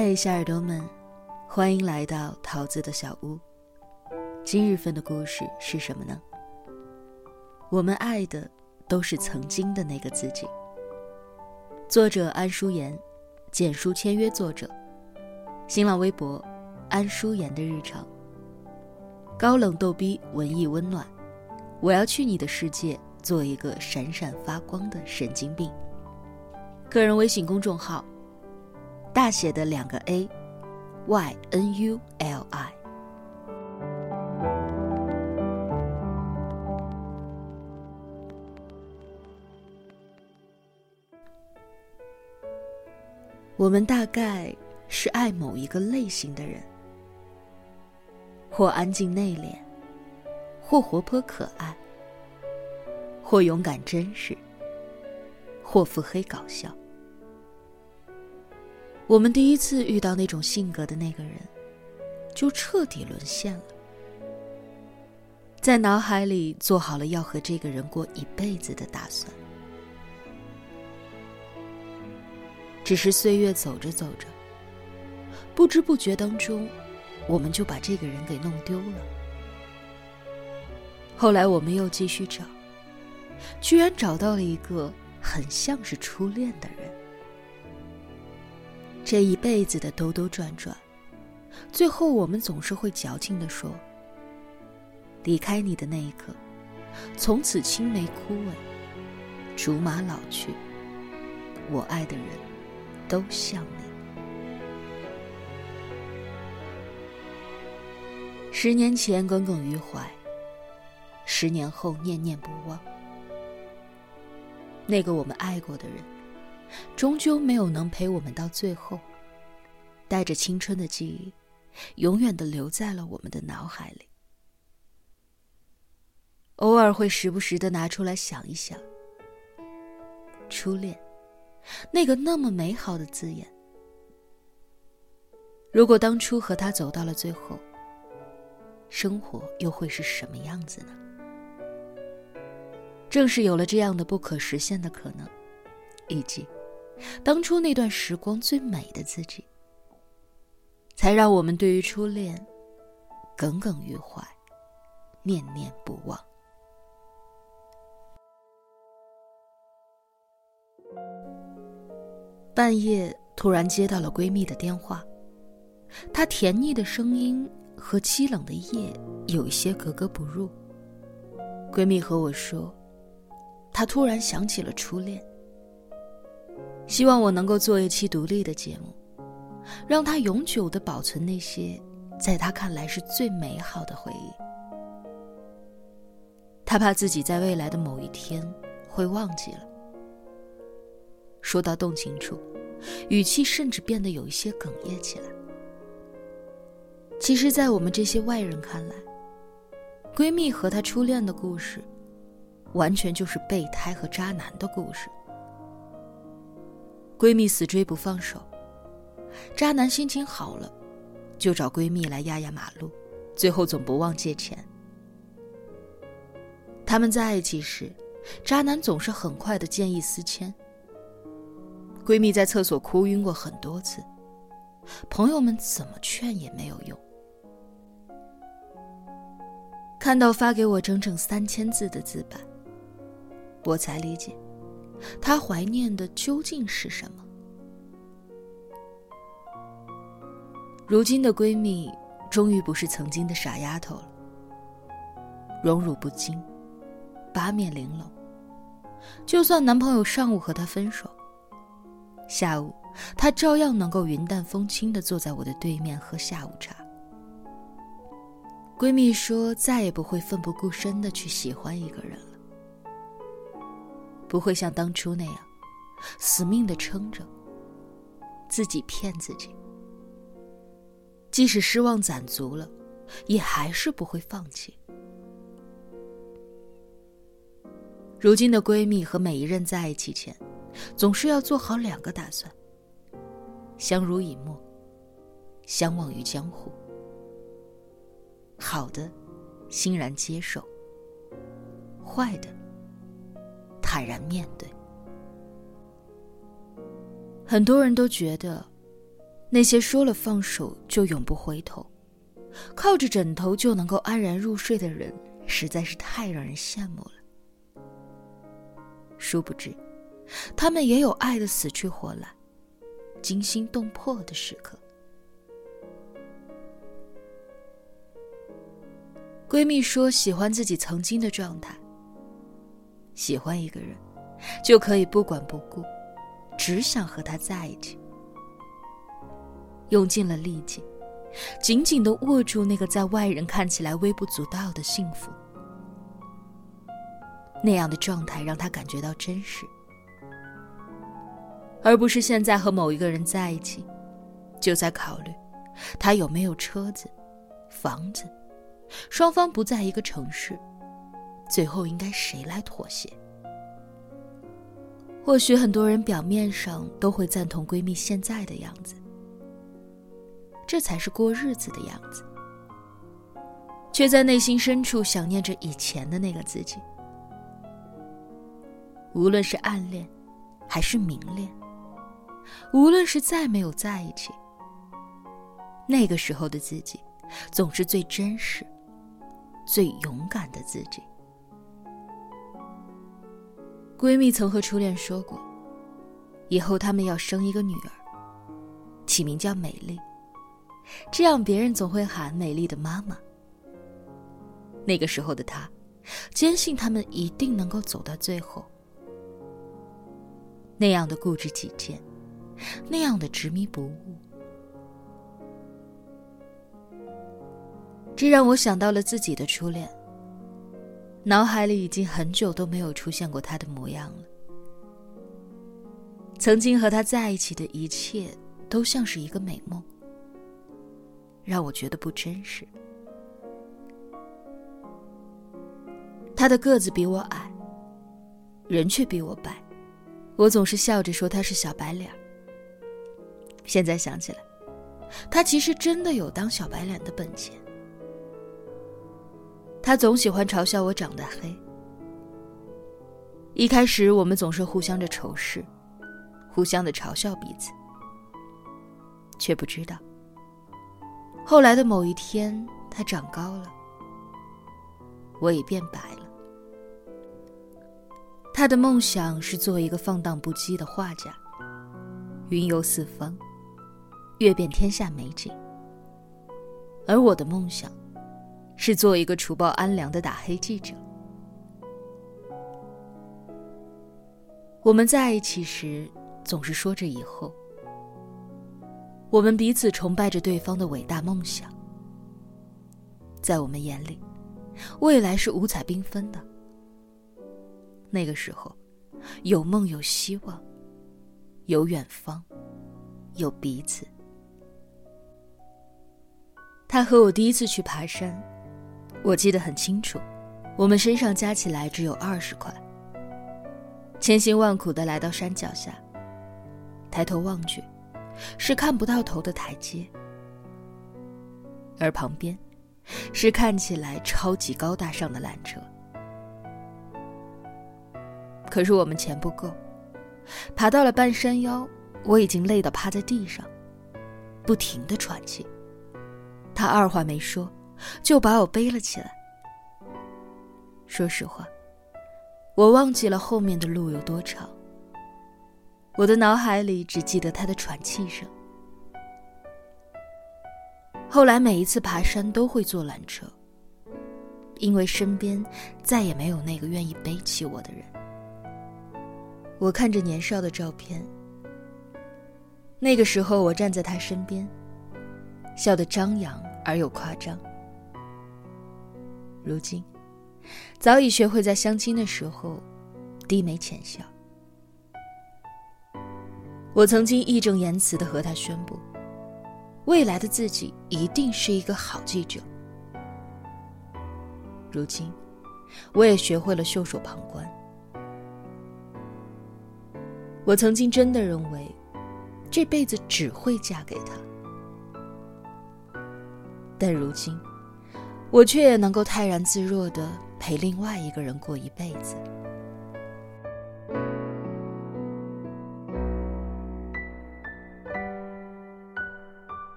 嘿，小耳朵们，欢迎来到桃子的小屋。今日份的故事是什么呢？我们爱的都是曾经的那个自己。作者安淑妍，简书签约作者。新浪微博安淑妍的日常。高冷逗逼，文艺温暖。我要去你的世界，做一个闪闪发光的神经病。个人微信公众号。大写的两个 A，Y N U L I。我们大概是爱某一个类型的人，或安静内敛，或活泼可爱，或勇敢真实，或腹黑搞笑。我们第一次遇到那种性格的那个人，就彻底沦陷了，在脑海里做好了要和这个人过一辈子的打算。只是岁月走着走着，不知不觉当中，我们就把这个人给弄丢了。后来我们又继续找，居然找到了一个很像是初恋的人。这一辈子的兜兜转转，最后我们总是会矫情的说：“离开你的那一刻，从此青梅枯萎，竹马老去，我爱的人都像你。”十年前耿耿于怀，十年后念念不忘。那个我们爱过的人。终究没有能陪我们到最后，带着青春的记忆，永远的留在了我们的脑海里。偶尔会时不时的拿出来想一想，初恋，那个那么美好的字眼。如果当初和他走到了最后，生活又会是什么样子呢？正是有了这样的不可实现的可能，以及。当初那段时光最美的自己，才让我们对于初恋耿耿于怀，念念不忘。半夜突然接到了闺蜜的电话，她甜腻的声音和凄冷的夜有一些格格不入。闺蜜和我说，她突然想起了初恋。希望我能够做一期独立的节目，让他永久的保存那些在他看来是最美好的回忆。他怕自己在未来的某一天会忘记了。说到动情处，语气甚至变得有一些哽咽起来。其实，在我们这些外人看来，闺蜜和她初恋的故事，完全就是备胎和渣男的故事。闺蜜死追不放手，渣男心情好了，就找闺蜜来压压马路，最后总不忘借钱。他们在一起时，渣男总是很快的见异思迁。闺蜜在厕所哭晕过很多次，朋友们怎么劝也没有用。看到发给我整整三千字的自白，我才理解。她怀念的究竟是什么？如今的闺蜜，终于不是曾经的傻丫头了。荣辱不惊，八面玲珑。就算男朋友上午和她分手，下午她照样能够云淡风轻的坐在我的对面喝下午茶。闺蜜说，再也不会奋不顾身的去喜欢一个人了。不会像当初那样，死命的撑着，自己骗自己。即使失望攒足了，也还是不会放弃。如今的闺蜜和每一任在一起前，总是要做好两个打算：相濡以沫，相忘于江湖。好的，欣然接受；坏的。坦然面对。很多人都觉得，那些说了放手就永不回头，靠着枕头就能够安然入睡的人，实在是太让人羡慕了。殊不知，他们也有爱的死去活来、惊心动魄的时刻。闺蜜说：“喜欢自己曾经的状态。喜欢一个人，就可以不管不顾，只想和他在一起。用尽了力气，紧紧的握住那个在外人看起来微不足道的幸福。那样的状态让他感觉到真实，而不是现在和某一个人在一起，就在考虑他有没有车子、房子。”双方不在一个城市，最后应该谁来妥协？或许很多人表面上都会赞同闺蜜现在的样子，这才是过日子的样子，却在内心深处想念着以前的那个自己。无论是暗恋，还是明恋，无论是再没有在一起，那个时候的自己，总是最真实。最勇敢的自己。闺蜜曾和初恋说过，以后他们要生一个女儿，起名叫美丽，这样别人总会喊美丽的妈妈。那个时候的她，坚信他们一定能够走到最后。那样的固执己见，那样的执迷不悟。这让我想到了自己的初恋。脑海里已经很久都没有出现过他的模样了。曾经和他在一起的一切，都像是一个美梦，让我觉得不真实。他的个子比我矮，人却比我白，我总是笑着说他是小白脸。现在想起来，他其实真的有当小白脸的本钱。他总喜欢嘲笑我长得黑。一开始我们总是互相的仇视，互相的嘲笑彼此，却不知道，后来的某一天，他长高了，我也变白了。他的梦想是做一个放荡不羁的画家，云游四方，阅遍天下美景，而我的梦想。是做一个除暴安良的打黑记者。我们在一起时，总是说着以后。我们彼此崇拜着对方的伟大梦想。在我们眼里，未来是五彩缤纷的。那个时候，有梦，有希望，有远方，有彼此。他和我第一次去爬山。我记得很清楚，我们身上加起来只有二十块。千辛万苦的来到山脚下，抬头望去，是看不到头的台阶，而旁边，是看起来超级高大上的缆车。可是我们钱不够，爬到了半山腰，我已经累得趴在地上，不停的喘气。他二话没说。就把我背了起来。说实话，我忘记了后面的路有多长。我的脑海里只记得他的喘气声。后来每一次爬山都会坐缆车，因为身边再也没有那个愿意背起我的人。我看着年少的照片，那个时候我站在他身边，笑得张扬而又夸张。如今，早已学会在相亲的时候低眉浅笑。我曾经义正言辞的和他宣布，未来的自己一定是一个好记者。如今，我也学会了袖手旁观。我曾经真的认为，这辈子只会嫁给他，但如今。我却也能够泰然自若的陪另外一个人过一辈子。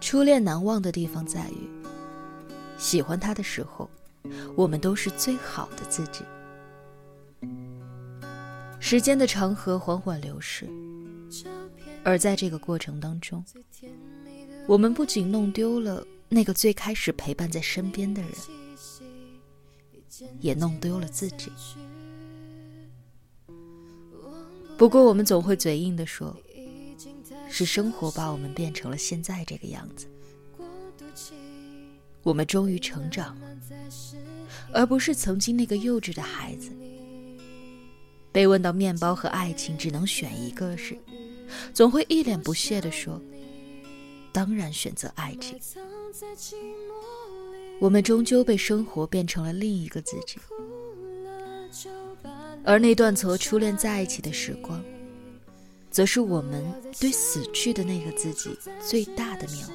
初恋难忘的地方在于喜欢他的时候我们都是最好的自己。时间的长河缓缓流逝，而在这个过程当中，我们不仅弄丢了那个最开始陪伴在身边的人，也弄丢了自己。不过，我们总会嘴硬的说，是生活把我们变成了现在这个样子。我们终于成长了，而不是曾经那个幼稚的孩子。被问到面包和爱情只能选一个时，总会一脸不屑地说：“当然选择爱情。”我们终究被生活变成了另一个自己。而那段和初恋在一起的时光，则是我们对死去的那个自己最大的缅怀。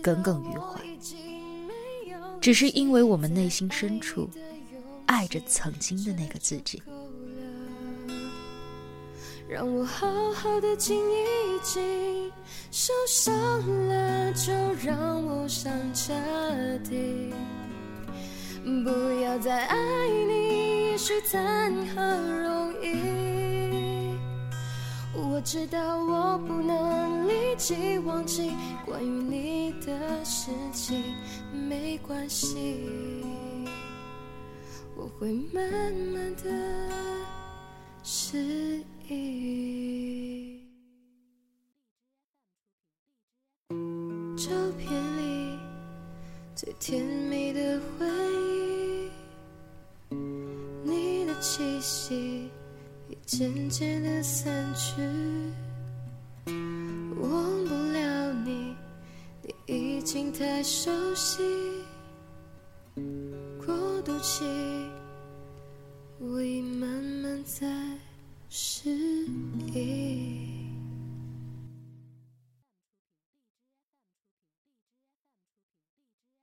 耿耿于怀，只是因为我们内心深处爱着曾经的那个自己。让我好好的静一静，受伤了就让我上彻底。不要再爱你，也许谈何容易。我知道我不能立即忘记关于你的事情，没关系，我会慢慢的适应。照片里最甜蜜的回忆。你的气息已渐渐的散去，忘不了你，你已经太熟悉。赌气，我已慢慢在适应。